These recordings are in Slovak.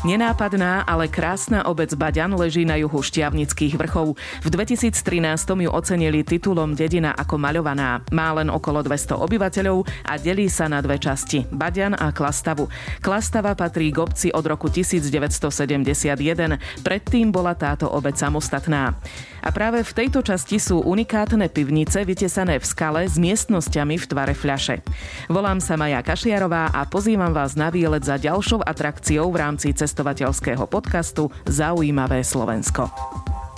Nenápadná, ale krásna obec Baďan leží na juhu Šťavnických vrchov. V 2013 ju ocenili titulom Dedina ako maľovaná. Má len okolo 200 obyvateľov a delí sa na dve časti. Baďan a Klastavu. Klastava patrí k obci od roku 1971. Predtým bola táto obec samostatná. A práve v tejto časti sú unikátne pivnice vytesané v skale s miestnosťami v tvare fľaše. Volám sa Maja Kašiarová a pozývam vás na výlet za ďalšou atrakciou v rámci cest cestovateľského podcastu Zaujímavé Slovensko.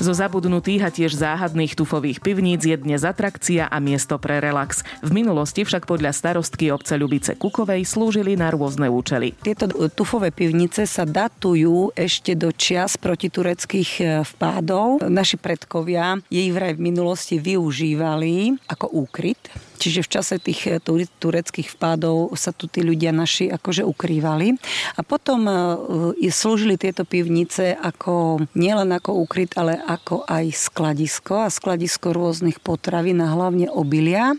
Zo zabudnutých a tiež záhadných tufových pivníc je dnes atrakcia a miesto pre relax. V minulosti však podľa starostky obce Ľubice Kukovej slúžili na rôzne účely. Tieto tufové pivnice sa datujú ešte do čias protitureckých e, vpádov. Naši predkovia jej vraj v minulosti využívali ako úkryt Čiže v čase tých eh, tureckých vpádov sa tu tí ľudia naši akože ukrývali. A potom eh, slúžili tieto pivnice ako nielen ako ukryt, ale ako aj skladisko a skladisko rôznych potravín a hlavne obilia.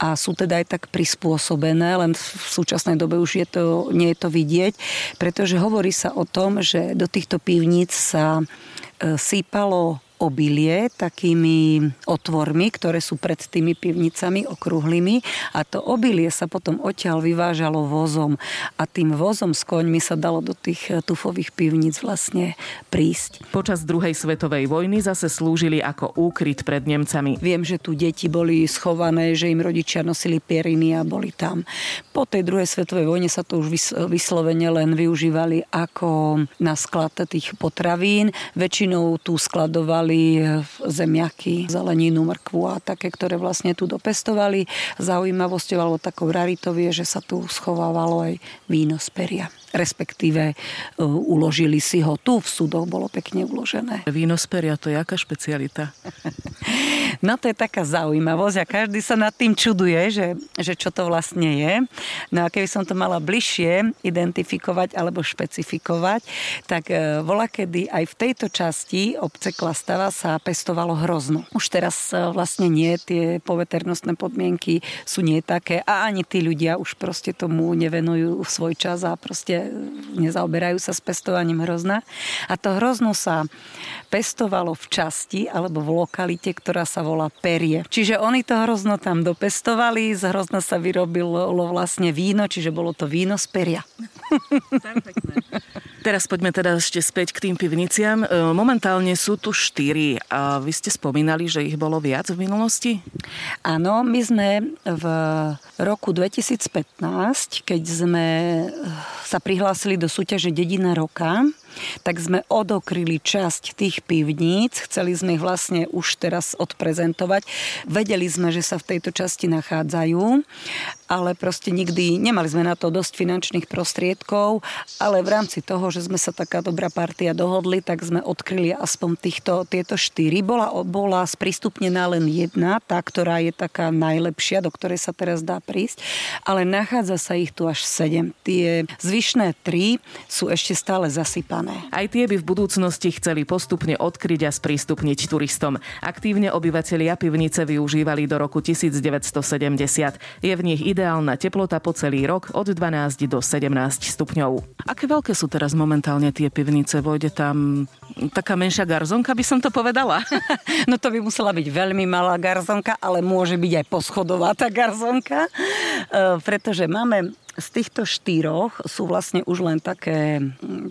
A sú teda aj tak prispôsobené, len v súčasnej dobe už je to, nie je to vidieť, pretože hovorí sa o tom, že do týchto pivníc sa eh, sípalo obilie takými otvormi, ktoré sú pred tými pivnicami okrúhlymi a to obilie sa potom odtiaľ vyvážalo vozom a tým vozom s koňmi sa dalo do tých eh, tufových pivnic vlastne prísť. Počas druhej svetovej vojny zase slúžili ako úkryt pred Nemcami. Viem, že tu deti boli schované, že im rodičia nosili pieriny a boli tam. Po tej druhej svetovej vojne sa to už vyslovene len využívali ako na sklad tých potravín. Väčšinou tu skladovali mali zemiaky, zeleninu, mrkvu a také, ktoré vlastne tu dopestovali. Zaujímavosťou alebo takou raritou je, že sa tu schovávalo aj víno z peria respektíve e, uložili si ho tu, v súdoch bolo pekne uložené. Víno z peria, to je aká špecialita? No to je taká zaujímavosť a každý sa nad tým čuduje, že, že čo to vlastne je. No a keby som to mala bližšie identifikovať alebo špecifikovať, tak e, vola kedy aj v tejto časti obce Klastava sa pestovalo hrozno. Už teraz e, vlastne nie, tie poveternostné podmienky sú nie také a ani tí ľudia už proste tomu nevenujú svoj čas a proste nezaoberajú sa s pestovaním hrozna. A to hrozno sa pestovalo v časti alebo v lokalite, ktorá sa volá Perie. Čiže oni to hrozno tam dopestovali, z hrozna sa vyrobilo vlastne víno, čiže bolo to víno z Peria. Teraz poďme teda ešte späť k tým pivniciam. E, momentálne sú tu štyri a vy ste spomínali, že ich bolo viac v minulosti? Áno, my sme v roku 2015, keď sme sa prihlásili do súťaže Dedina roka, tak sme odokryli časť tých pivníc, chceli sme ich vlastne už teraz odprezentovať. Vedeli sme, že sa v tejto časti nachádzajú, ale proste nikdy nemali sme na to dosť finančných prostriedkov, ale v rámci toho, že sme sa taká dobrá partia dohodli, tak sme odkryli aspoň týchto, tieto štyri. Bola, bola sprístupnená len jedna, tá, ktorá je taká najlepšia, do ktorej sa teraz dá prísť, ale nachádza sa ich tu až sedem. Tie zvyšné tri sú ešte stále zasypané. Aj tie by v budúcnosti chceli postupne odkryť a sprístupniť turistom. Aktívne obyvatelia pivnice využívali do roku 1970. Je v nich ideálna teplota po celý rok od 12 do 17 stupňov. Aké veľké sú teraz momentálne tie pivnice? Vojde tam taká menšia garzonka, by som to povedala? no to by musela byť veľmi malá garzonka, ale môže byť aj poschodová tá garzonka, e, pretože máme z týchto štyroch sú vlastne už len také,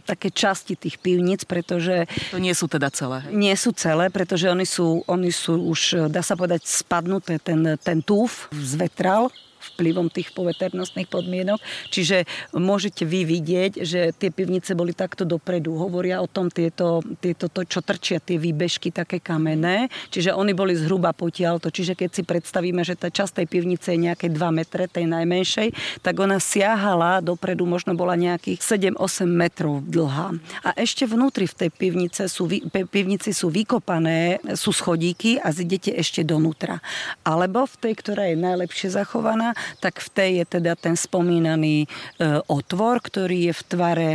také časti tých pivníc, pretože... To nie sú teda celé. Hej? Nie sú celé, pretože oni sú, oni sú už, dá sa povedať, spadnuté. Ten, ten túf zvetral vplyvom tých poveternostných podmienok. Čiže môžete vy vidieť, že tie pivnice boli takto dopredu. Hovoria o tom tieto, tieto to, čo trčia tie výbežky také kamenné. Čiže oni boli zhruba potiaľto. Čiže keď si predstavíme, že tá časť tej pivnice je nejaké 2 metre, tej najmenšej, tak ona siahala dopredu, možno bola nejakých 7-8 metrov dlhá. A ešte vnútri v tej pivnice sú, pivnici sú vykopané, sú schodíky a zidete ešte donútra. Alebo v tej, ktorá je najlepšie zachovaná, tak v tej je teda ten spomínaný e, otvor, ktorý je v tvare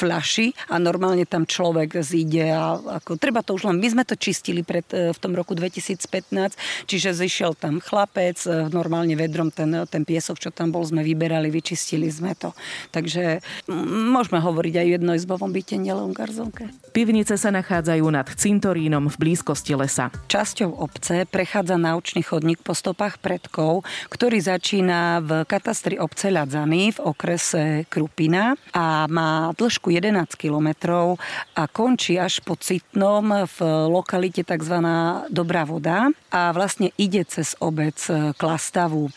flaši a normálne tam človek zíde a ako, treba to už len, my sme to čistili pred, e, v tom roku 2015, čiže zišiel tam chlapec, e, normálne vedrom ten, ten piesok, čo tam bol, sme vyberali, vyčistili sme to. Takže môžeme hovoriť aj jednoizbovom byte, nielen garzonke. Pivnice sa nachádzajú nad cintorínom v blízkosti lesa. Časťou obce prechádza naučný chodník po stopách predkov, ktorý začína v katastri obce Ľadzany v okrese Krupina a má dĺžku 11 kilometrov a končí až po Citnom v lokalite tzv. Dobrá voda a vlastne ide cez obec Klastavu.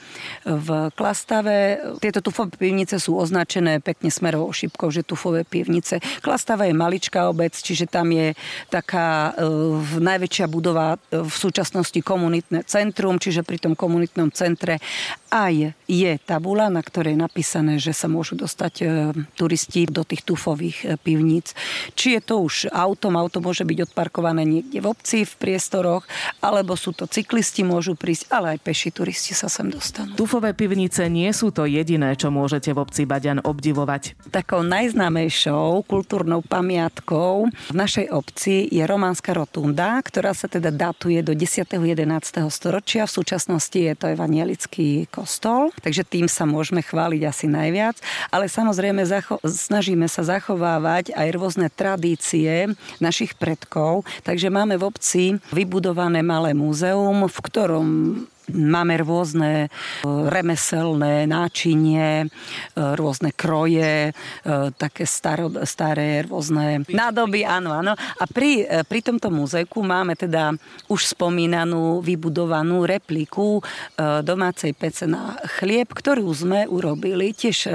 V Klastave tieto tufové pivnice sú označené pekne smerovou šipkou, že tufové pivnice. Klastava je maličká obec, čiže tam je taká e, najväčšia budova e, v súčasnosti komunitné centrum, čiže pri tom komunitnom centre aj je tabula, na ktorej je napísané, že sa môžu dostať e, turisti do tých tufových nových e, pivníc. Či je to už autom, auto môže byť odparkované niekde v obci, v priestoroch, alebo sú to cyklisti, môžu prísť, ale aj peši turisti sa sem dostanú. Tufové pivnice nie sú to jediné, čo môžete v obci Baďan obdivovať. Takou najznámejšou kultúrnou pamiatkou v našej obci je románska rotunda, ktorá sa teda datuje do 10. 11. storočia. V súčasnosti je to evanielický kostol, takže tým sa môžeme chváliť asi najviac. Ale samozrejme zacho- snažíme sa zachovať zachovávať aj rôzne tradície našich predkov. Takže máme v obci vybudované malé múzeum, v ktorom Máme rôzne e, remeselné náčinie, e, rôzne kroje, e, také staro, staré rôzne nádoby, áno, áno. A pri, pri tomto múzejku máme teda už spomínanú vybudovanú repliku domácej pece na chlieb, ktorú sme urobili tiež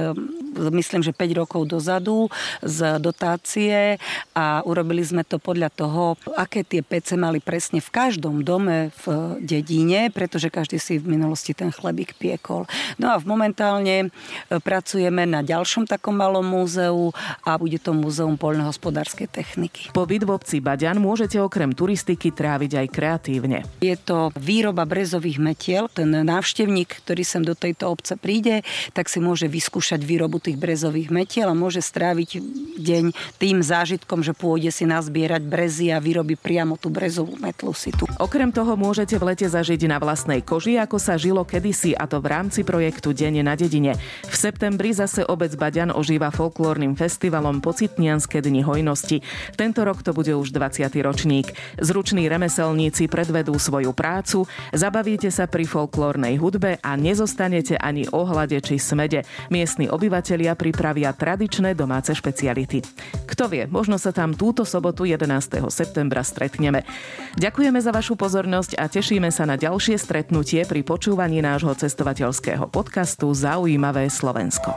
myslím, že 5 rokov dozadu z dotácie a urobili sme to podľa toho, aké tie pece mali presne v každom dome v dedine, pretože každý si v minulosti ten chlebík piekol. No a momentálne e, pracujeme na ďalšom takom malom múzeu a bude to múzeum poľnohospodárskej techniky. Pobyt v obci Baďan môžete okrem turistiky tráviť aj kreatívne. Je to výroba brezových metiel. Ten návštevník, ktorý sem do tejto obce príde, tak si môže vyskúšať výrobu tých brezových metiel a môže stráviť deň tým zážitkom, že pôjde si nazbierať brezy a vyrobí priamo tú brezovú metlu si tu. Okrem toho môžete v lete zažiť na vlastnej koži ako sa žilo kedysi a to v rámci projektu Dene na dedine. V septembri zase obec Baďan ožíva folklórnym festivalom Pocitnianské dni hojnosti. Tento rok to bude už 20. ročník. Zruční remeselníci predvedú svoju prácu, zabavíte sa pri folklórnej hudbe a nezostanete ani ohľade či smede. Miestni obyvatelia pripravia tradičné domáce špeciality. Kto vie, možno sa tam túto sobotu 11. septembra stretneme. Ďakujeme za vašu pozornosť a tešíme sa na ďalšie stretnutie pri počúvaní nášho cestovateľského podcastu Zaujímavé Slovensko.